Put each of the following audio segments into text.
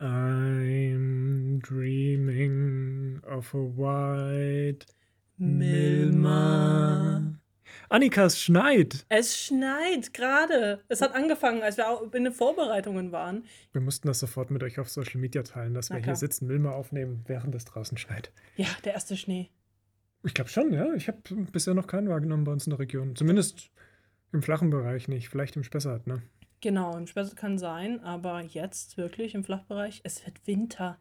I'm dreaming of a white Milma. Annika, es schneit. Es schneit gerade. Es hat angefangen, als wir auch in den Vorbereitungen waren. Wir mussten das sofort mit euch auf Social Media teilen, dass Na wir klar. hier sitzen, Milma aufnehmen, während es draußen schneit. Ja, der erste Schnee. Ich glaube schon, ja. Ich habe bisher noch keinen wahrgenommen bei uns in der Region. Zumindest im flachen Bereich nicht. Vielleicht im Spessart, ne? Genau, im Spessart kann sein, aber jetzt wirklich im Flachbereich, es wird Winter.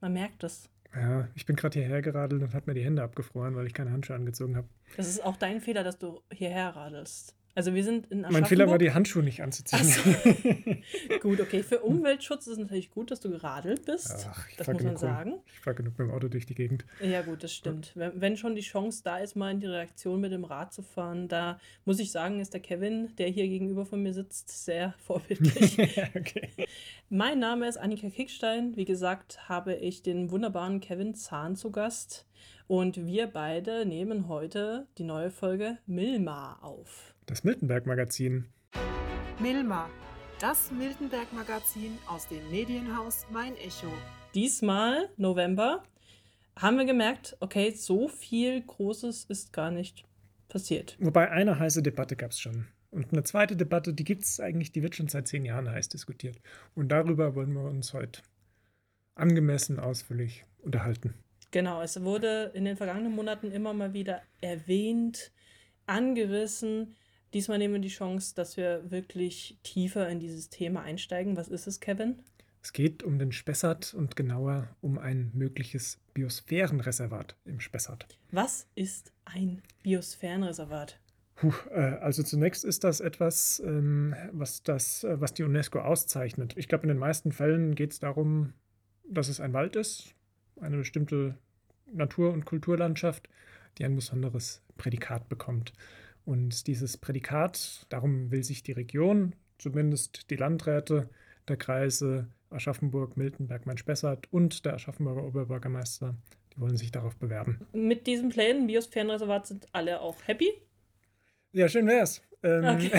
Man merkt es. Ja, ich bin gerade hierher geradelt und hat mir die Hände abgefroren, weil ich keine Handschuhe angezogen habe. Das ist auch dein Fehler, dass du hierher radelst. Also wir sind in Mein Fehler war, die Handschuhe nicht anzuziehen. Ach Gut, okay. Für Umweltschutz ist es natürlich gut, dass du geradelt bist. Ach, ich das muss man genug sagen. Ich fahre genug mit dem Auto durch die Gegend. Ja, gut, das stimmt. Wenn, wenn schon die Chance da ist, mal in die Reaktion mit dem Rad zu fahren, da muss ich sagen, ist der Kevin, der hier gegenüber von mir sitzt, sehr vorbildlich. okay. mein Name ist Annika Kickstein. Wie gesagt, habe ich den wunderbaren Kevin Zahn zu Gast. Und wir beide nehmen heute die neue Folge Milma auf. Das Miltenberg-Magazin. Milma, das Miltenberg-Magazin aus dem Medienhaus Mein Echo. Diesmal, November, haben wir gemerkt, okay, so viel Großes ist gar nicht passiert. Wobei eine heiße Debatte gab es schon. Und eine zweite Debatte, die gibt es eigentlich, die wird schon seit zehn Jahren heiß diskutiert. Und darüber wollen wir uns heute angemessen ausführlich unterhalten. Genau, es wurde in den vergangenen Monaten immer mal wieder erwähnt, angerissen. Diesmal nehmen wir die Chance, dass wir wirklich tiefer in dieses Thema einsteigen. Was ist es, Kevin? Es geht um den Spessart und genauer um ein mögliches Biosphärenreservat im Spessart. Was ist ein Biosphärenreservat? Puh, äh, also zunächst ist das etwas, ähm, was, das, äh, was die UNESCO auszeichnet. Ich glaube, in den meisten Fällen geht es darum, dass es ein Wald ist, eine bestimmte Natur- und Kulturlandschaft, die ein besonderes Prädikat bekommt. Und dieses Prädikat, darum will sich die Region, zumindest die Landräte der Kreise Aschaffenburg, Miltenberg, Main-Spessart und der Aschaffenburger Oberbürgermeister, die wollen sich darauf bewerben. Mit diesen Plänen, Biosphärenreservat, sind alle auch happy. Ja, schön wär's. Ähm,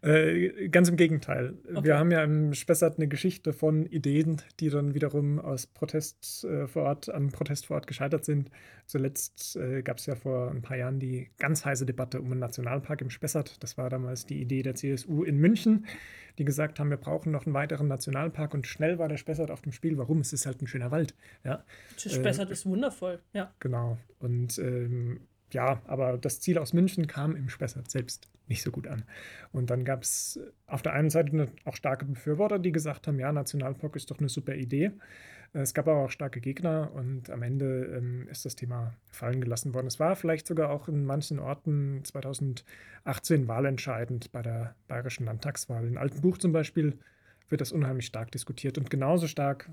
äh, ganz im Gegenteil. Okay. Wir haben ja im Spessart eine Geschichte von Ideen, die dann wiederum aus Protest äh, vor Ort, am Protest vor Ort gescheitert sind. Zuletzt äh, gab es ja vor ein paar Jahren die ganz heiße Debatte um einen Nationalpark im Spessart. Das war damals die Idee der CSU in München, die gesagt haben, wir brauchen noch einen weiteren Nationalpark und schnell war der Spessart auf dem Spiel. Warum? Es ist halt ein schöner Wald. Ja, Spessart ist wundervoll, ja. Genau. Und ähm, ja, aber das Ziel aus München kam im Spessart selbst nicht so gut an. Und dann gab es auf der einen Seite eine- auch starke Befürworter, die gesagt haben, ja, Nationalpark ist doch eine super Idee. Es gab aber auch starke Gegner und am Ende ähm, ist das Thema fallen gelassen worden. Es war vielleicht sogar auch in manchen Orten 2018 wahlentscheidend bei der bayerischen Landtagswahl. In Altenbuch zum Beispiel wird das unheimlich stark diskutiert und genauso stark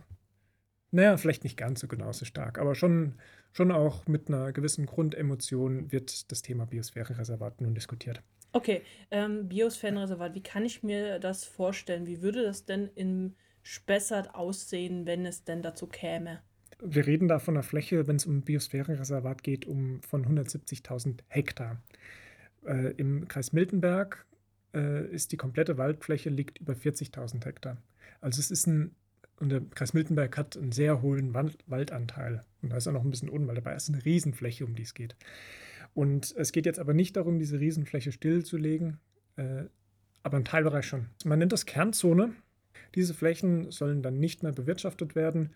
naja, vielleicht nicht ganz so genauso stark, aber schon, schon auch mit einer gewissen Grundemotion wird das Thema Biosphärenreservat nun diskutiert. Okay, ähm, Biosphärenreservat, wie kann ich mir das vorstellen? Wie würde das denn im Spessart aussehen, wenn es denn dazu käme? Wir reden da von einer Fläche, wenn es um Biosphärenreservat geht, um von 170.000 Hektar. Äh, Im Kreis Miltenberg äh, ist die komplette Waldfläche liegt über 40.000 Hektar. Also es ist ein, und der Kreis Miltenberg hat einen sehr hohen Wald, Waldanteil. Und da ist auch noch ein bisschen Unwald dabei. Es ist eine Riesenfläche, um die es geht. Und es geht jetzt aber nicht darum, diese Riesenfläche stillzulegen, äh, aber ein Teilbereich schon. Man nennt das Kernzone. Diese Flächen sollen dann nicht mehr bewirtschaftet werden.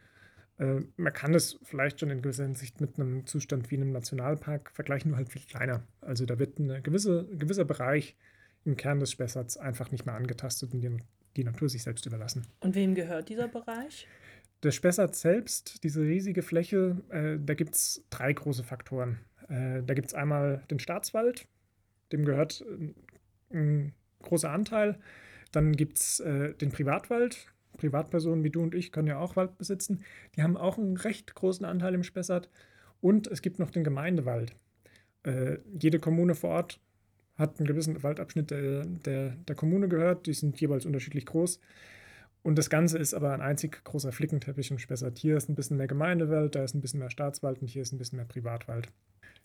Äh, man kann es vielleicht schon in gewisser Hinsicht mit einem Zustand wie einem Nationalpark vergleichen, nur halt viel kleiner. Also da wird eine gewisse, ein gewisser Bereich im Kern des Spessarts einfach nicht mehr angetastet und die, die Natur sich selbst überlassen. Und wem gehört dieser Bereich? Der Spessart selbst, diese riesige Fläche, äh, da gibt es drei große Faktoren. Äh, da gibt es einmal den Staatswald, dem gehört ein, ein großer Anteil. Dann gibt es äh, den Privatwald. Privatpersonen wie du und ich können ja auch Wald besitzen. Die haben auch einen recht großen Anteil im Spessart. Und es gibt noch den Gemeindewald. Äh, jede Kommune vor Ort hat einen gewissen Waldabschnitt, der, der der Kommune gehört. Die sind jeweils unterschiedlich groß. Und das Ganze ist aber ein einzig großer Flickenteppich im Spessart. Hier ist ein bisschen mehr Gemeindewald, da ist ein bisschen mehr Staatswald und hier ist ein bisschen mehr Privatwald.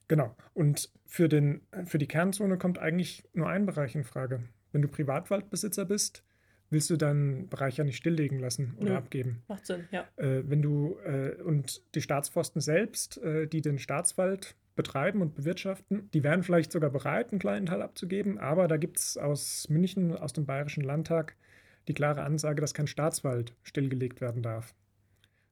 Genau. Und für, den, für die Kernzone kommt eigentlich nur ein Bereich in Frage. Wenn du Privatwaldbesitzer bist, willst du deinen Bereich ja nicht stilllegen lassen oder Nö. abgeben. Macht Sinn, ja. Äh, wenn du äh, und die Staatsforsten selbst, äh, die den Staatswald betreiben und bewirtschaften, die wären vielleicht sogar bereit, einen kleinen Teil abzugeben, aber da gibt es aus München, aus dem Bayerischen Landtag, die klare Ansage, dass kein Staatswald stillgelegt werden darf.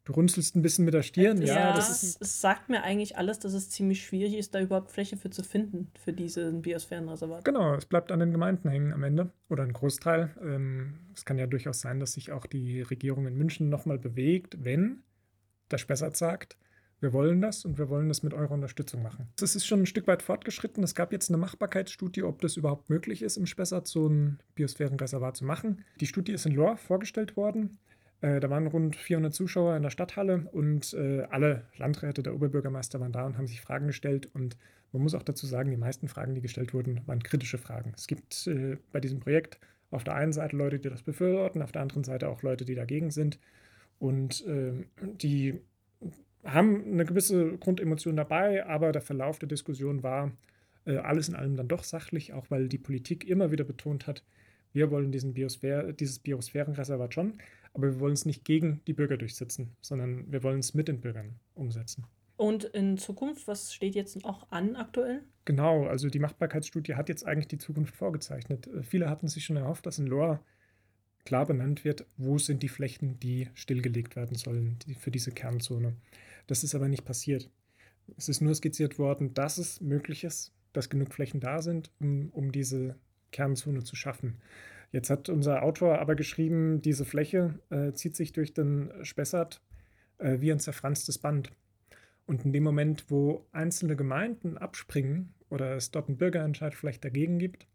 Du runzelst ein bisschen mit der Stirn, ja, ja das ist es sagt mir eigentlich alles, dass es ziemlich schwierig ist, da überhaupt Fläche für zu finden, für diesen Biosphärenreservat. Genau, es bleibt an den Gemeinden hängen am Ende oder ein Großteil. Ähm, es kann ja durchaus sein, dass sich auch die Regierung in München nochmal bewegt, wenn der Spessart sagt, wir wollen das und wir wollen das mit eurer Unterstützung machen. Es ist schon ein Stück weit fortgeschritten. Es gab jetzt eine Machbarkeitsstudie, ob das überhaupt möglich ist, im Spessart so ein Biosphärenreservat zu machen. Die Studie ist in Lohr vorgestellt worden. Äh, da waren rund 400 Zuschauer in der Stadthalle und äh, alle Landräte, der Oberbürgermeister waren da und haben sich Fragen gestellt. Und man muss auch dazu sagen, die meisten Fragen, die gestellt wurden, waren kritische Fragen. Es gibt äh, bei diesem Projekt auf der einen Seite Leute, die das befürworten, auf der anderen Seite auch Leute, die dagegen sind. Und die haben eine gewisse Grundemotion dabei, aber der Verlauf der Diskussion war äh, alles in allem dann doch sachlich, auch weil die Politik immer wieder betont hat, wir wollen diesen Biosphäre, dieses Biosphärenreservat schon, aber wir wollen es nicht gegen die Bürger durchsetzen, sondern wir wollen es mit den Bürgern umsetzen. Und in Zukunft, was steht jetzt auch an aktuell? Genau, also die Machbarkeitsstudie hat jetzt eigentlich die Zukunft vorgezeichnet. Äh, Viele hatten sich schon erhofft, dass in Lohr klar benannt wird, wo sind die Flächen, die stillgelegt werden sollen für diese Kernzone. Das ist aber nicht passiert. Es ist nur skizziert worden, dass es möglich ist, dass genug Flächen da sind, um, um diese Kernzone zu schaffen. Jetzt hat unser Autor aber geschrieben, diese Fläche äh, zieht sich durch den Spessart äh, wie ein zerfranstes Band. Und in dem Moment, wo einzelne Gemeinden abspringen oder es dort einen Bürgerentscheid vielleicht dagegen gibt,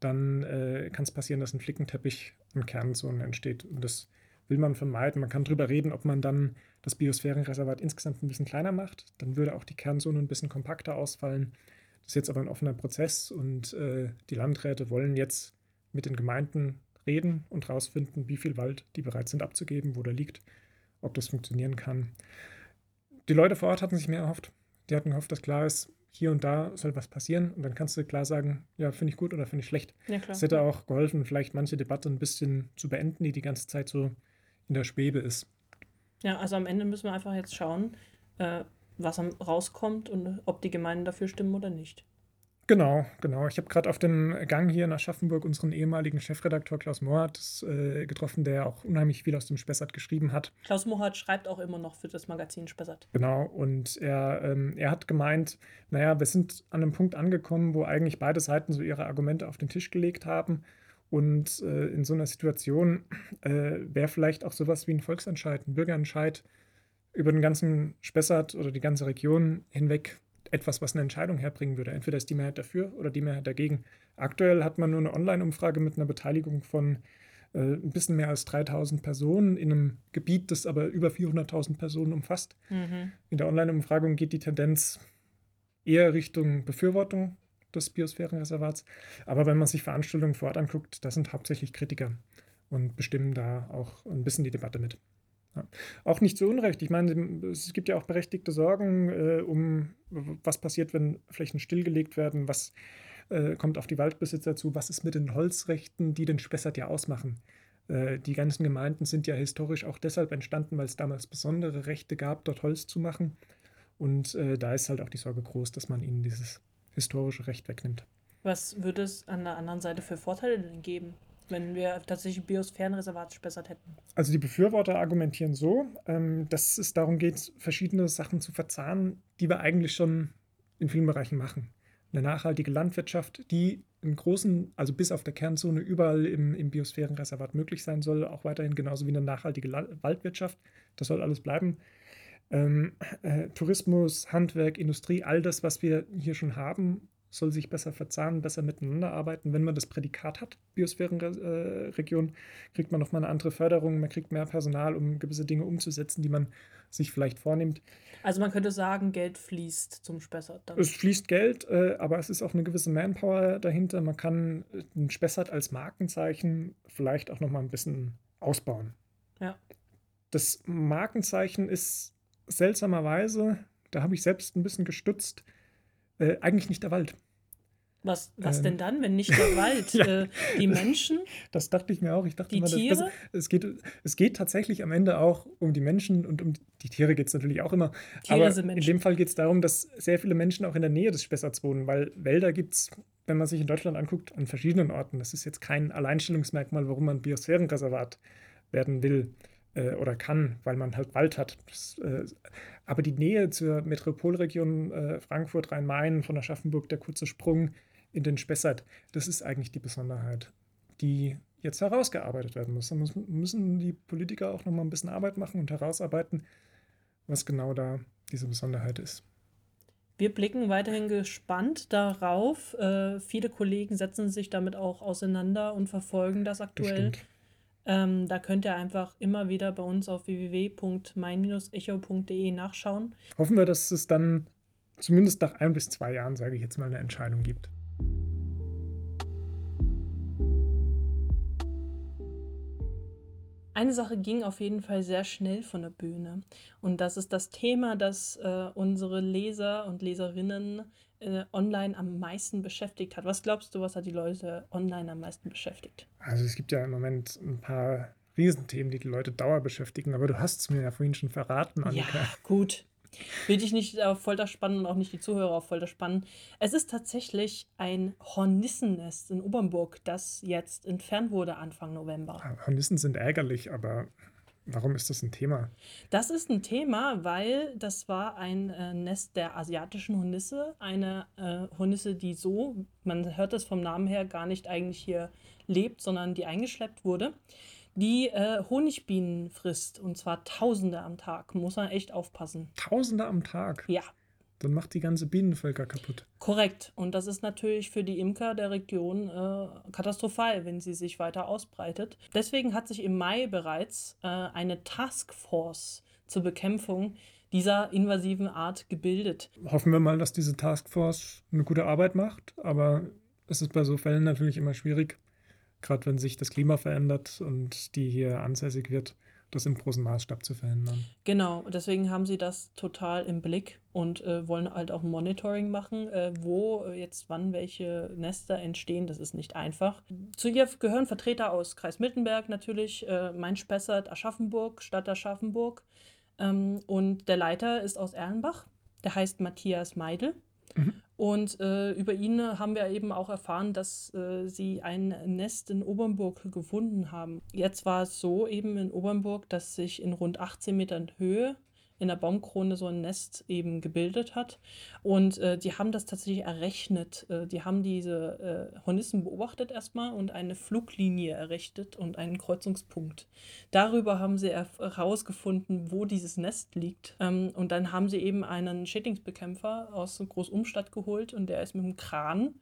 dann äh, kann es passieren, dass ein Flickenteppich an Kernzonen entsteht. Und das will man vermeiden. Man kann darüber reden, ob man dann das Biosphärenreservat insgesamt ein bisschen kleiner macht. Dann würde auch die Kernzone ein bisschen kompakter ausfallen. Das ist jetzt aber ein offener Prozess und äh, die Landräte wollen jetzt mit den Gemeinden reden und herausfinden, wie viel Wald die bereit sind abzugeben, wo der liegt, ob das funktionieren kann. Die Leute vor Ort hatten sich mehr erhofft. Die hatten gehofft, dass klar ist, hier und da soll was passieren und dann kannst du klar sagen, ja, finde ich gut oder finde ich schlecht. Ja. Es hätte auch geholfen, vielleicht manche Debatte ein bisschen zu beenden, die die ganze Zeit so in der Schwebe ist. Ja, also am Ende müssen wir einfach jetzt schauen, äh, was rauskommt und ob die Gemeinden dafür stimmen oder nicht. Genau, genau. Ich habe gerade auf dem Gang hier nach Aschaffenburg unseren ehemaligen Chefredakteur Klaus Mohat äh, getroffen, der auch unheimlich viel aus dem Spessart geschrieben hat. Klaus Mohat schreibt auch immer noch für das Magazin Spessart. Genau, und er, ähm, er hat gemeint, naja, wir sind an einem Punkt angekommen, wo eigentlich beide Seiten so ihre Argumente auf den Tisch gelegt haben. Und äh, in so einer Situation äh, wäre vielleicht auch sowas wie ein Volksentscheid, ein Bürgerentscheid über den ganzen Spessart oder die ganze Region hinweg etwas, was eine Entscheidung herbringen würde. Entweder ist die Mehrheit dafür oder die Mehrheit dagegen. Aktuell hat man nur eine Online-Umfrage mit einer Beteiligung von äh, ein bisschen mehr als 3000 Personen in einem Gebiet, das aber über 400.000 Personen umfasst. Mhm. In der Online-Umfragung geht die Tendenz eher Richtung Befürwortung des Biosphärenreservats. Aber wenn man sich Veranstaltungen vor Ort anguckt, das sind hauptsächlich Kritiker und bestimmen da auch ein bisschen die Debatte mit. Ja. Auch nicht zu Unrecht. Ich meine, es gibt ja auch berechtigte Sorgen äh, um, was passiert, wenn Flächen stillgelegt werden, was äh, kommt auf die Waldbesitzer zu, was ist mit den Holzrechten, die den Spessart ja ausmachen. Äh, die ganzen Gemeinden sind ja historisch auch deshalb entstanden, weil es damals besondere Rechte gab, dort Holz zu machen. Und äh, da ist halt auch die Sorge groß, dass man ihnen dieses historische Recht wegnimmt. Was würde es an der anderen Seite für Vorteile denn geben? wenn wir tatsächlich Biosphärenreservat spessert hätten? Also die Befürworter argumentieren so, ähm, dass es darum geht, verschiedene Sachen zu verzahnen, die wir eigentlich schon in vielen Bereichen machen. Eine nachhaltige Landwirtschaft, die in großen, also bis auf der Kernzone überall im, im Biosphärenreservat möglich sein soll, auch weiterhin genauso wie eine nachhaltige Waldwirtschaft. Das soll alles bleiben. Ähm, äh, Tourismus, Handwerk, Industrie, all das, was wir hier schon haben, soll sich besser verzahnen, besser miteinander arbeiten. Wenn man das Prädikat hat, Biosphärenregion, kriegt man nochmal eine andere Förderung, man kriegt mehr Personal, um gewisse Dinge umzusetzen, die man sich vielleicht vornimmt. Also man könnte sagen, Geld fließt zum Spessart. Dann. Es fließt Geld, äh, aber es ist auch eine gewisse Manpower dahinter. Man kann den Spessart als Markenzeichen vielleicht auch nochmal ein bisschen ausbauen. Ja. Das Markenzeichen ist seltsamerweise, da habe ich selbst ein bisschen gestützt, äh, eigentlich nicht der Wald. Was, was Ähm. denn dann, wenn nicht der Wald? Ja. äh, die Menschen? Das dachte ich mir auch. Ich dachte Die immer, Tiere? Das, es, geht, es geht tatsächlich am Ende auch um die Menschen und um die Tiere geht es natürlich auch immer. Tiere Aber sind in Menschen. dem Fall geht es darum, dass sehr viele Menschen auch in der Nähe des Spessarts wohnen, weil Wälder gibt es, wenn man sich in Deutschland anguckt, an verschiedenen Orten. Das ist jetzt kein Alleinstellungsmerkmal, warum man Biosphärenreservat werden will äh, oder kann, weil man halt Wald hat. Das, äh, aber die Nähe zur Metropolregion äh, Frankfurt, Rhein-Main, von Aschaffenburg, der kurze Sprung in den Spessart, das ist eigentlich die Besonderheit, die jetzt herausgearbeitet werden muss. Da müssen die Politiker auch noch mal ein bisschen Arbeit machen und herausarbeiten, was genau da diese Besonderheit ist. Wir blicken weiterhin gespannt darauf. Äh, viele Kollegen setzen sich damit auch auseinander und verfolgen das aktuell. stimmt. Ähm, da könnt ihr einfach immer wieder bei uns auf www.mein-echo.de nachschauen. Hoffen wir, dass es dann zumindest nach ein bis zwei Jahren, sage ich jetzt mal, eine Entscheidung gibt. Eine Sache ging auf jeden Fall sehr schnell von der Bühne. Und das ist das Thema, das äh, unsere Leser und Leserinnen äh, online am meisten beschäftigt hat. Was glaubst du, was hat die Leute online am meisten beschäftigt? Also es gibt ja im Moment ein paar Riesenthemen, die die Leute dauer beschäftigen, aber du hast es mir ja vorhin schon verraten, Annika. Ja, gut. Will dich nicht auf Folter spannen und auch nicht die Zuhörer auf Folter spannen. Es ist tatsächlich ein Hornissennest in Obernburg, das jetzt entfernt wurde Anfang November. Hornissen sind ärgerlich, aber warum ist das ein Thema? Das ist ein Thema, weil das war ein äh, Nest der asiatischen Hornisse. Eine äh, Hornisse, die so, man hört es vom Namen her, gar nicht eigentlich hier lebt, sondern die eingeschleppt wurde. Die äh, Honigbienen frisst und zwar Tausende am Tag. Muss man echt aufpassen. Tausende am Tag. Ja, Dann macht die ganze Bienenvölker kaputt. korrekt. Und das ist natürlich für die Imker der Region äh, katastrophal, wenn sie sich weiter ausbreitet. Deswegen hat sich im Mai bereits äh, eine Taskforce zur Bekämpfung dieser invasiven Art gebildet. Hoffen wir mal, dass diese Taskforce eine gute Arbeit macht, aber es ist bei so Fällen natürlich immer schwierig, gerade wenn sich das Klima verändert und die hier ansässig wird, das im großen Maßstab zu verhindern. Genau, deswegen haben sie das total im Blick und äh, wollen halt auch ein Monitoring machen, äh, wo äh, jetzt wann welche Nester entstehen. Das ist nicht einfach. Zu ihr gehören Vertreter aus Kreis Miltenberg natürlich, äh, Main-Spessart, Aschaffenburg, Stadt Aschaffenburg. Ähm, und der Leiter ist aus Erlenbach. Der heißt Matthias Meidel. Mhm. Und äh, über ihn haben wir eben auch erfahren, dass äh, sie ein Nest in Obernburg gefunden haben. Jetzt war es so eben in Obernburg, dass sich in rund 18 Metern Höhe in der Baumkrone so ein Nest eben gebildet hat. Und äh, die haben das tatsächlich errechnet. Äh, die haben diese äh, Hornissen beobachtet erstmal und eine Fluglinie errichtet und einen Kreuzungspunkt. Darüber haben sie herausgefunden, wo dieses Nest liegt. Ähm, und dann haben sie eben einen Schädlingsbekämpfer aus Großumstadt geholt und der ist mit dem Kran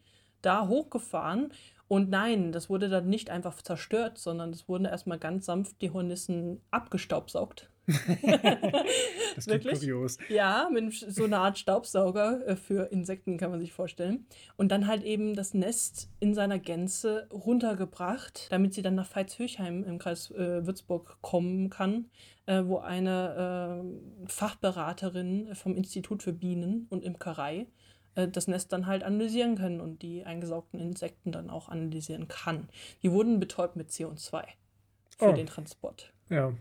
da hochgefahren. Und nein, das wurde dann nicht einfach zerstört, sondern es wurden erstmal ganz sanft die Hornissen abgestaubsaugt. Das klingt Wirklich? kurios. Ja, mit so einer Art Staubsauger äh, für Insekten kann man sich vorstellen. Und dann halt eben das Nest in seiner Gänze runtergebracht, damit sie dann nach Veitshöchheim im Kreis äh, Würzburg kommen kann, äh, wo eine äh, Fachberaterin vom Institut für Bienen und Imkerei äh, das Nest dann halt analysieren können und die eingesaugten Insekten dann auch analysieren kann. Die wurden betäubt mit CO2 für Oh. den Transport. Ja,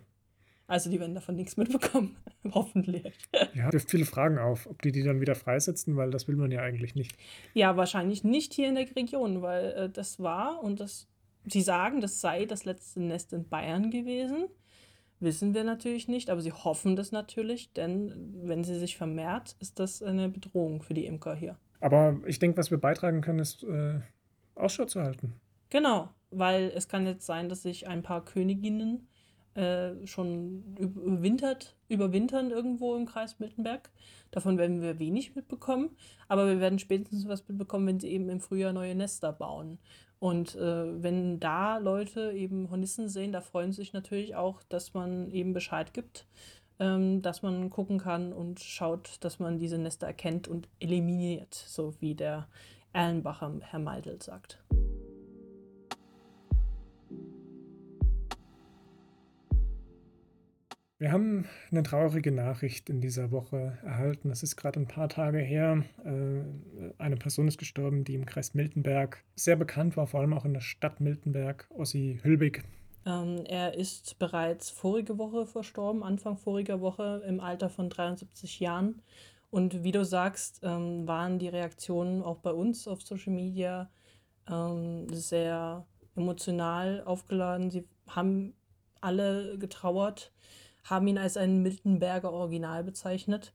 Also die werden davon nichts mitbekommen, hoffentlich. ja, wirft viele Fragen auf, ob die die dann wieder freisetzen, weil das will man ja eigentlich nicht. Ja, wahrscheinlich nicht hier in der Region, weil äh, das war und das, sie sagen, das sei das letzte Nest in Bayern gewesen. Wissen wir natürlich nicht, aber sie hoffen das natürlich, denn wenn sie sich vermehrt, ist das eine Bedrohung für die Imker hier. Aber ich denke, was wir beitragen können, ist äh, Ausschau zu halten. Genau, weil es kann jetzt sein, dass sich ein paar Königinnen äh, schon überwintert, überwintern irgendwo im Kreis Miltenberg. Davon werden wir wenig mitbekommen, aber wir werden spätestens was mitbekommen, wenn sie eben im Frühjahr neue Nester bauen. Und äh, wenn da Leute eben Hornissen sehen, da freuen sie sich natürlich auch, dass man eben Bescheid gibt, ähm, dass man gucken kann und schaut, dass man diese Nester erkennt und eliminiert, so wie der Erlenbacher Herr Meidel sagt. Wir haben eine traurige Nachricht in dieser Woche erhalten. Es ist gerade ein paar Tage her. Äh, eine Person ist gestorben, die im Kreis Miltenberg sehr bekannt war, vor allem auch in der Stadt Miltenberg, Ossi Hülbig. Ähm, er ist bereits vorige Woche verstorben, Anfang voriger Woche, im Alter von 73 Jahren. Und wie du sagst, ähm, waren die Reaktionen auch bei uns auf Social Media ähm, sehr emotional aufgeladen. Sie haben alle getrauert haben ihn als ein Miltenberger Original bezeichnet.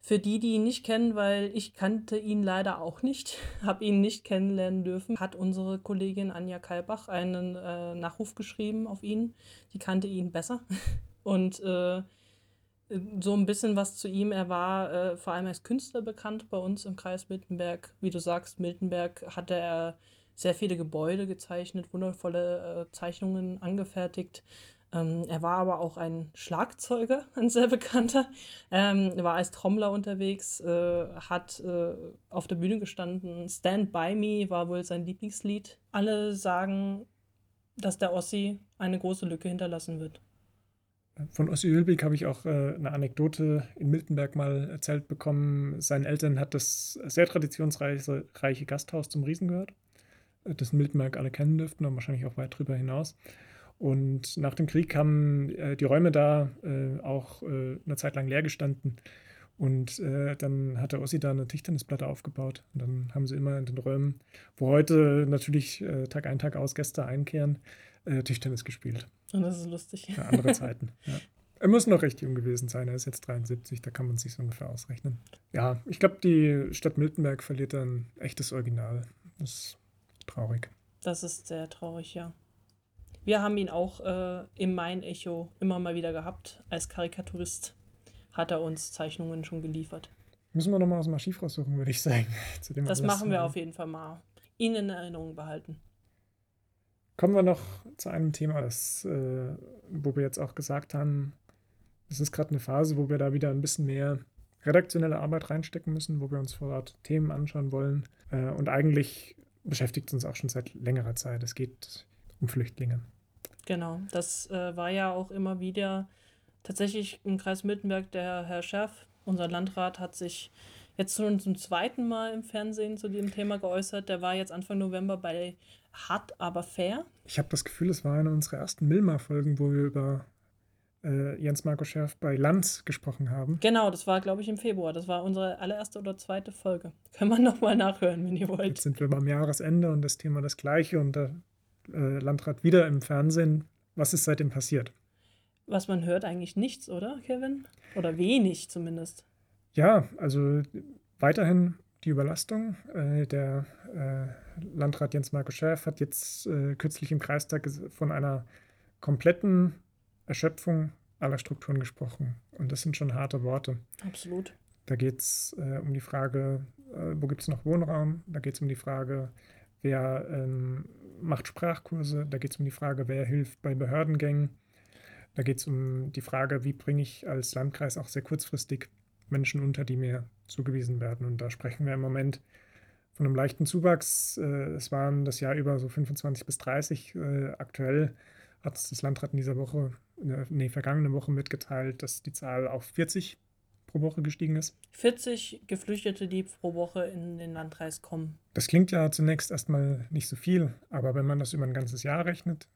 Für die, die ihn nicht kennen, weil ich kannte ihn leider auch nicht, habe ihn nicht kennenlernen dürfen, hat unsere Kollegin Anja Kalbach einen äh, Nachruf geschrieben auf ihn. Die kannte ihn besser. Und äh, so ein bisschen was zu ihm. Er war äh, vor allem als Künstler bekannt bei uns im Kreis Miltenberg. Wie du sagst, Miltenberg hatte er sehr viele Gebäude gezeichnet, wundervolle äh, Zeichnungen angefertigt. Ähm, er war aber auch ein Schlagzeuger, ein sehr bekannter. Ähm, er war als Trommler unterwegs, äh, hat äh, auf der Bühne gestanden. Stand By Me war wohl sein Lieblingslied. Alle sagen, dass der Ossi eine große Lücke hinterlassen wird. Von Ossi Hülbig habe ich auch äh, eine Anekdote in Miltenberg mal erzählt bekommen. Seinen Eltern hat das sehr traditionsreiche Gasthaus zum Riesen gehört, das Miltenberg alle kennen dürften und wahrscheinlich auch weit darüber hinaus. Und nach dem Krieg haben äh, die Räume da äh, auch äh, eine Zeit lang leer gestanden. Und äh, dann hat der Ossi da eine Tischtennisplatte aufgebaut. Und dann haben sie immer in den Räumen, wo heute natürlich äh, Tag ein, Tag aus Gäste einkehren, äh, Tischtennis gespielt. Und das ist lustig. Ja, andere Zeiten. Ja. Er muss noch recht jung gewesen sein. Er ist jetzt 73, da kann man sich so ungefähr ausrechnen. Ja, ich glaube, die Stadt Miltenberg verliert ein echtes Original. Das ist traurig. Das ist sehr traurig, ja. Wir haben ihn auch äh, im Main-Echo immer mal wieder gehabt. Als Karikaturist hat er uns Zeichnungen schon geliefert. Müssen wir nochmal aus dem Archiv raussuchen, würde ich sagen. das machen wir auf jeden Fall mal. Ihn in Erinnerung behalten. Kommen wir noch zu einem Thema, das, äh, wo wir jetzt auch gesagt haben, es ist gerade eine Phase, wo wir da wieder ein bisschen mehr redaktionelle Arbeit reinstecken müssen, wo wir uns vor Ort Themen anschauen wollen. Äh, und eigentlich beschäftigt es uns auch schon seit längerer Zeit. Es geht um Flüchtlinge. Genau, das äh, war ja auch immer wieder tatsächlich im Kreis Mittenberg der Herr Scherf, unser Landrat, hat sich jetzt schon zum zweiten Mal im Fernsehen zu diesem Thema geäußert. Der war jetzt Anfang November bei Hart, aber fair. Ich habe das Gefühl, es war eine unserer ersten Milma-Folgen, wo wir über äh, Jens Marco Scherf bei Lanz gesprochen haben. Genau, das war, glaube ich, im Februar. Das war unsere allererste oder zweite Folge. Können wir nochmal nachhören, wenn ihr wollt. Jetzt sind wir beim Jahresende und das Thema das gleiche und da äh, Landrat wieder im Fernsehen. Was ist seitdem passiert? Was man hört, eigentlich nichts, oder, Kevin? Oder wenig zumindest. Ja, also weiterhin die Überlastung. Äh, der äh, Landrat Jens Marco Schäf hat jetzt äh, kürzlich im Kreistag von einer kompletten Erschöpfung aller Strukturen gesprochen. Und das sind schon harte Worte. Absolut. Da geht es äh, um die Frage, äh, wo gibt es noch Wohnraum? Da geht es um die Frage, wer ähm, macht Sprachkurse, da geht es um die Frage, wer hilft bei Behördengängen. Da geht es um die Frage, wie bringe ich als Landkreis auch sehr kurzfristig Menschen unter, die mir zugewiesen werden. Und da sprechen wir im Moment von einem leichten Zuwachs. Äh, es waren das Jahr über so 25 bis 30. Äh, aktuell hat das Landrat in dieser Woche, nee, vergangene Woche mitgeteilt, dass die Zahl auf 40 pro Woche gestiegen ist. 40 Geflüchtete, die pro Woche in den Landkreis kommen. Das klingt ja zunächst erstmal nicht so viel, aber wenn man das über ein ganzes Jahr rechnet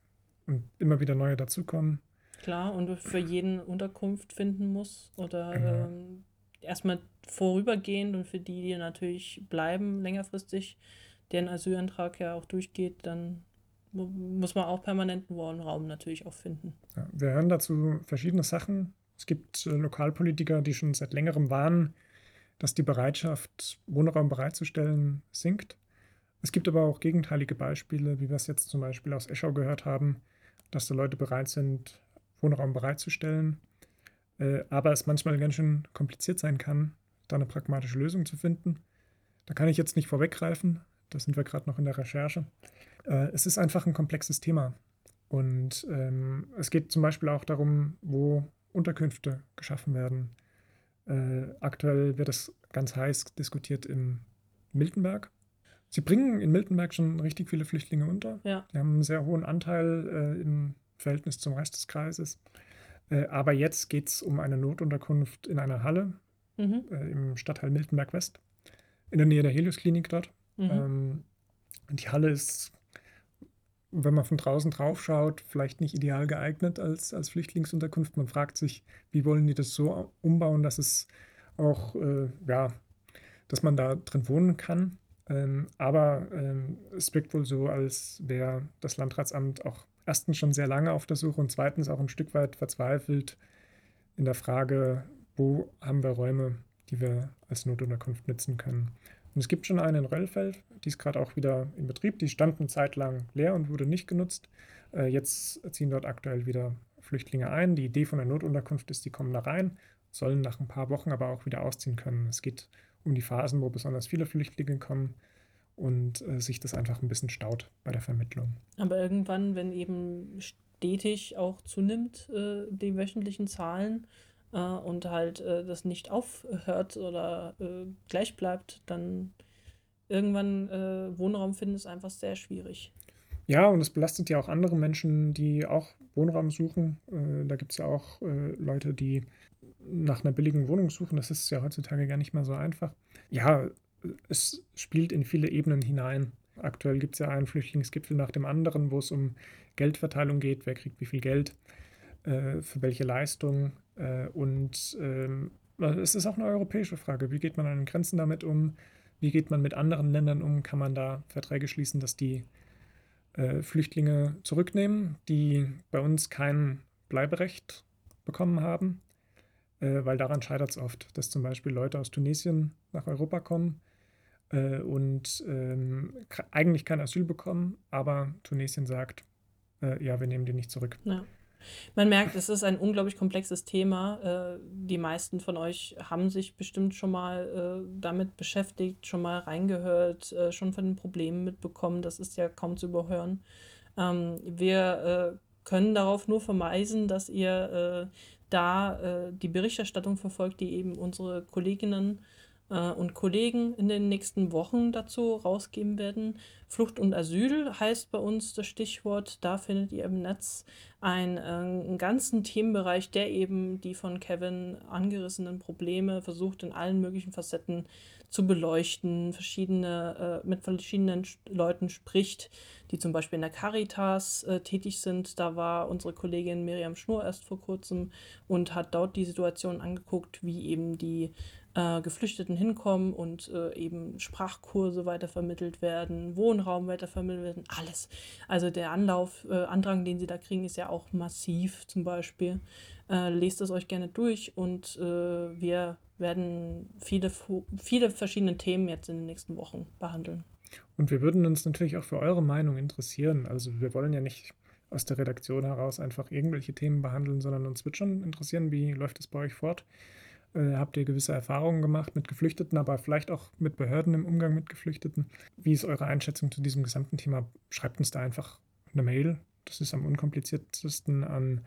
und immer wieder neue dazukommen. Klar, und für jeden Unterkunft finden muss oder genau. ähm, erstmal vorübergehend und für die, die natürlich bleiben längerfristig, deren Asylantrag ja auch durchgeht, dann muss man auch permanenten Wohnraum natürlich auch finden. Ja, wir hören dazu verschiedene Sachen. Es gibt äh, Lokalpolitiker, die schon seit längerem warnen, dass die Bereitschaft, Wohnraum bereitzustellen, sinkt. Es gibt aber auch gegenteilige Beispiele, wie wir es jetzt zum Beispiel aus Eschau gehört haben, dass da Leute bereit sind, Wohnraum bereitzustellen, äh, aber es manchmal ganz schön kompliziert sein kann, da eine pragmatische Lösung zu finden. Da kann ich jetzt nicht vorweggreifen, da sind wir gerade noch in der Recherche. Äh, es ist einfach ein komplexes Thema. Und ähm, es geht zum Beispiel auch darum, wo Unterkünfte geschaffen werden. Äh, aktuell wird das ganz heiß diskutiert in Miltenberg. Sie bringen in Miltenberg schon richtig viele Flüchtlinge unter. Ja. Die haben einen sehr hohen Anteil äh, im Verhältnis zum Rest des Kreises. Äh, aber jetzt geht es um eine Notunterkunft in einer Halle Mhm. äh, im Stadtteil Miltenberg West, in der Nähe der Helios-Klinik dort. Mhm. Ähm, die Halle ist, wenn man von draußen drauf schaut, vielleicht nicht ideal geeignet als, als Flüchtlingsunterkunft. Man fragt sich, wie wollen die das so umbauen, dass es auch, äh, ja, dass man da drin wohnen kann. Ähm, aber ähm, es wirkt wohl so, als wäre das Landratsamt auch erstens schon sehr lange auf der Suche und zweitens auch ein Stück weit verzweifelt in der Frage, wo haben wir Räume, die wir als Notunterkunft nutzen können. Und es gibt schon eine in Röllfeld, die ist gerade auch wieder in Betrieb. Die stand eine Zeit lang leer und wurde nicht genutzt. Äh, jetzt ziehen dort aktuell wieder Flüchtlinge ein. Die Idee von der Notunterkunft ist, die kommen da rein, sollen nach ein paar Wochen aber auch wieder ausziehen können. Es geht um die Phasen, wo besonders viele Flüchtlinge kommen und äh, sich das einfach ein bisschen staut bei der Vermittlung. Aber irgendwann, wenn eben stetig auch zunimmt, äh, die wöchentlichen Zahlen äh, und halt äh, das nicht aufhört oder äh, gleich bleibt, dann irgendwann äh, Wohnraum finden ist einfach sehr schwierig. Ja, und es belastet ja auch andere Menschen, die auch Wohnraum suchen. Äh, da gibt es ja auch Leute, die nach einer billigen Wohnung suchen. Das ist ja heutzutage gar nicht mehr so einfach. Ja, es spielt in viele Ebenen hinein. Aktuell gibt es ja einen Flüchtlingsgipfel nach dem anderen, wo es um Geldverteilung geht, wer kriegt wie viel Geld, äh, für welche Leistung. Äh, und ähm, es ist auch eine europäische Frage. Wie geht man an den Grenzen damit um? Wie geht man mit anderen Ländern um? Kann man da Verträge schließen, dass die äh, Flüchtlinge zurücknehmen, die bei uns kein Bleiberecht bekommen haben? Äh, weil daran scheitert es oft, dass zum Beispiel Leute aus Tunesien nach Europa kommen äh, und ähm, eigentlich kein Asyl bekommen, aber Tunesien sagt, äh, ja, wir nehmen die nicht zurück. Ja. Man merkt, es ist ein unglaublich komplexes Thema. Äh, die meisten von euch haben sich bestimmt schon mal äh, damit beschäftigt, schon mal reingehört, äh, schon von den Problemen mitbekommen. Das ist ja kaum zu überhören. Ähm, wir können darauf nur verweisen, dass ihr da die Berichterstattung verfolgt, die eben unsere Kolleginnen äh, und Kollegen in den nächsten Wochen dazu rausgeben werden. Flucht und Asyl heißt bei uns das Stichwort. Da findet ihr im Netz ein, äh, einen ganzen Themenbereich, der eben die von Kevin angerissenen Probleme versucht in allen möglichen Facetten zu beleuchten, verschiedene, äh, mit verschiedenen Sch- Leuten spricht, die zum Beispiel in der Caritas äh, tätig sind. Da war unsere Kollegin Miriam Schnur erst vor kurzem und hat dort die Situation angeguckt, wie eben die äh, Geflüchteten hinkommen und äh, eben Sprachkurse weitervermittelt werden, Wohnraum weitervermittelt werden, alles. Also der Anlauf, äh, Andrang, den sie da kriegen, ist ja auch massiv zum Beispiel. Äh, lest es euch gerne durch und äh, wir werden viele, viele verschiedene Themen jetzt in den nächsten Wochen behandeln. Und wir würden uns natürlich auch für eure Meinung interessieren. Also wir wollen ja nicht aus der Redaktion heraus einfach irgendwelche Themen behandeln, sondern uns wird schon interessieren, wie läuft es bei euch fort? Äh, habt ihr gewisse Erfahrungen gemacht mit Geflüchteten, aber vielleicht auch mit Behörden im Umgang mit Geflüchteten? Wie ist eure Einschätzung zu diesem gesamten Thema? Schreibt uns da einfach eine Mail. Das ist am unkompliziertesten an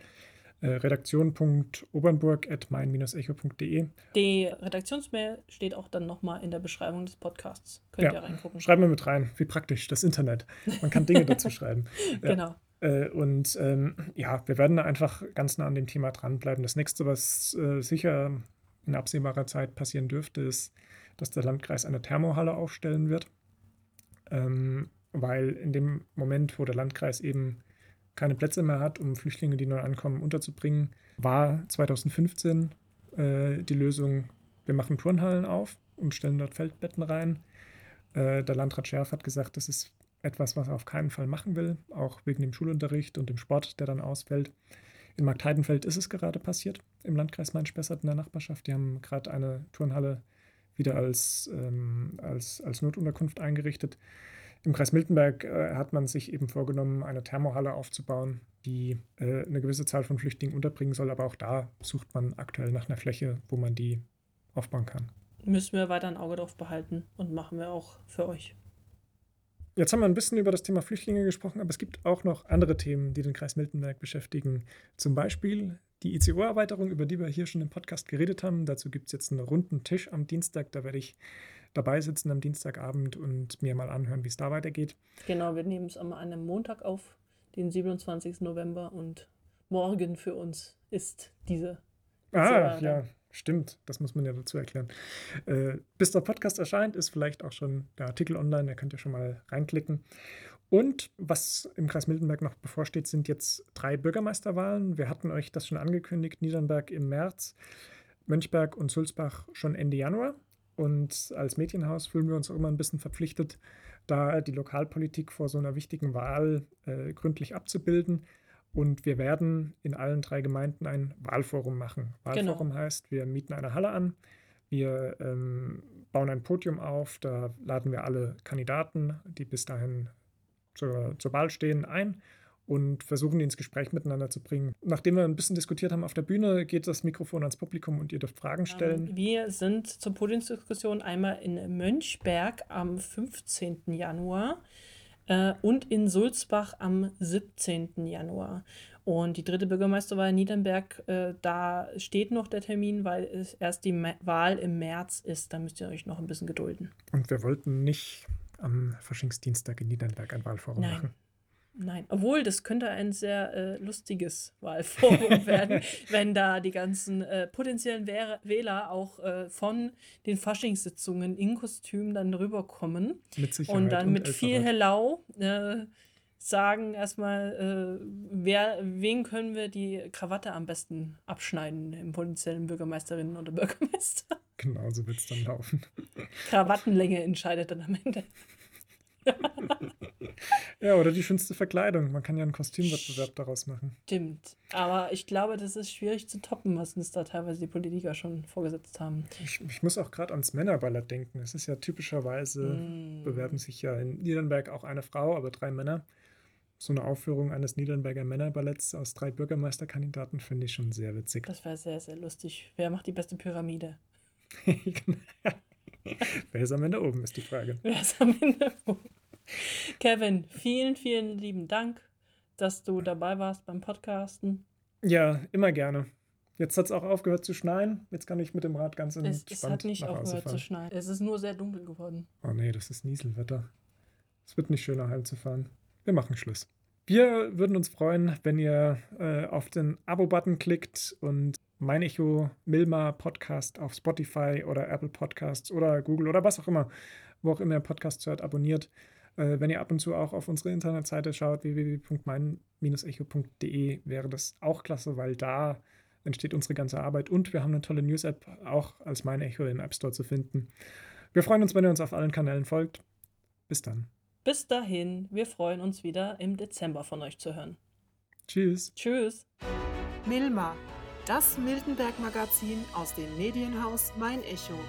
äh, redaktion.obernburg.mein-echo.de. Die Redaktionsmail steht auch dann nochmal in der Beschreibung des Podcasts. Könnt Ja, ihr reingucken. Schreiben wir mit rein. Wie praktisch, das Internet. Man kann Dinge dazu schreiben. Genau. Äh, und ähm, ja, wir werden da einfach ganz nah an dem Thema dranbleiben. Das nächste, was äh, sicher in absehbarer Zeit passieren dürfte, ist, dass der Landkreis eine Thermohalle aufstellen wird. Ähm, weil in dem Moment, wo der Landkreis eben keine Plätze mehr hat, um Flüchtlinge, die neu ankommen, unterzubringen, war 2015 äh, die Lösung, wir machen Turnhallen auf und stellen dort Feldbetten rein. Äh, der Landrat Scherf hat gesagt, das ist etwas, was er auf keinen Fall machen will, auch wegen dem Schulunterricht und dem Sport, der dann ausfällt. In Marktheidenfeld ist es gerade passiert, im Landkreis Main-Spessart in der Nachbarschaft. Die haben gerade eine Turnhalle wieder als, ähm, als, als Notunterkunft eingerichtet. Im Kreis Miltenberg äh, hat man sich eben vorgenommen, eine Thermohalle aufzubauen, die äh, eine gewisse Zahl von Flüchtlingen unterbringen soll, aber auch da sucht man aktuell nach einer Fläche, wo man die aufbauen kann. Müssen wir weiter ein Auge drauf behalten und machen wir auch für euch. Jetzt haben wir ein bisschen über das Thema Flüchtlinge gesprochen, aber es gibt auch noch andere Themen, die den Kreis Miltenberg beschäftigen. Zum Beispiel die ICO-Erweiterung, über die wir hier schon im Podcast geredet haben. Dazu gibt es jetzt einen runden Tisch am Dienstag. Da werde ich dabei sitzen am Dienstagabend und mir mal anhören, wie es da weitergeht. Genau, wir nehmen es an einem Montag auf, den 27. November und morgen für uns ist diese. Ah, ja, stimmt. Das muss man ja dazu erklären. Äh, bis der Podcast erscheint, ist vielleicht auch schon der Artikel online. Da könnt ihr schon mal reinklicken. Und was im Kreis Miltenberg noch bevorsteht, sind jetzt drei Bürgermeisterwahlen. Wir hatten euch das schon angekündigt. Niedernberg im März, Mönchberg und Sulzbach schon Ende Januar. Und als Medienhaus fühlen wir uns auch immer ein bisschen verpflichtet, da die Lokalpolitik vor so einer wichtigen Wahl äh, gründlich abzubilden. Und wir werden in allen drei Gemeinden ein Wahlforum machen. Wahlforum heißt, wir mieten eine Halle an, wir ähm, bauen ein Podium auf, da laden wir alle Kandidaten, die bis dahin zur, zur Wahl stehen, ein und versuchen die ins Gespräch miteinander zu bringen. Nachdem wir ein bisschen diskutiert haben auf der Bühne, geht das Mikrofon ans Publikum und ihr dürft Fragen stellen. Ähm, Wir sind zur Podiumsdiskussion einmal in Mönchberg am 15. Januar äh, und in Sulzbach am 17. Januar. Und die dritte Bürgermeisterwahl in Niedernberg, äh, da steht noch der Termin, weil es erst die Ma Wahl im März ist. Da müsst ihr euch noch ein bisschen gedulden. Und wir wollten nicht am Faschingsdienstag in Niedernberg ein Wahlforum Nein. machen. Nein, obwohl das könnte ein sehr äh, lustiges Wahlforum werden, wenn da die ganzen äh, potenziellen Wäh- Wähler auch äh, von den Faschingssitzungen in Kostüm dann rüberkommen Mit Sicherheit. und dann mit viel. Hellau äh, sagen erstmal, äh, wer, wen können wir die Krawatte am besten abschneiden im potenziellen Bürgermeisterinnen oder Bürgermeister. Genau, so wird es dann laufen. Krawattenlänge entscheidet dann am Ende. Ja, oder die schönste Verkleidung. Man kann ja einen Kostümwettbewerb daraus machen. Stimmt. Aber ich glaube, das ist schwierig zu toppen, was uns da teilweise die Politiker schon vorgesetzt haben. Ich, ich muss auch gerade ans Männerballett denken. Es ist ja typischerweise, Mm. bewerben sich ja in Niedernberg auch eine Frau, aber drei Männer. So eine Aufführung eines Niedernberger Männerballetts aus drei Bürgermeisterkandidaten finde ich schon sehr witzig. Das wäre sehr, sehr lustig. Wer macht die beste Pyramide? Wer ist am Ende oben, ist die Frage. Wer ist am Ende? wo? Kevin, vielen, vielen lieben Dank, dass du dabei warst beim Podcasten. Ja, immer gerne. Jetzt hat es auch aufgehört zu schneien. Jetzt kann ich mit dem Rad ganz Es, entspannt es hat nicht aufgehört zu schneien. Es ist nur sehr dunkel geworden. Oh nee, das ist Nieselwetter. Es wird nicht schöner heimzufahren. Wir machen Schluss. Wir würden uns freuen, wenn ihr äh, auf den Abo-Button klickt und mein Echo Milma Podcast auf Spotify oder Apple Podcasts oder Google oder was auch immer, wo auch immer ihr Podcasts hört, abonniert. Äh, wenn ihr ab und zu auch auf unsere Internetseite schaut, www.mein-echo.de, wäre das auch klasse, weil da entsteht unsere ganze Arbeit und wir haben eine tolle News-App auch als Mein Echo im App Store zu finden. Wir freuen uns, wenn ihr uns auf allen Kanälen folgt. Bis dann. Bis dahin, wir freuen uns wieder im Dezember von euch zu hören. Tschüss. Tschüss. Milma, das Miltenberg-Magazin aus dem Medienhaus Mein Echo.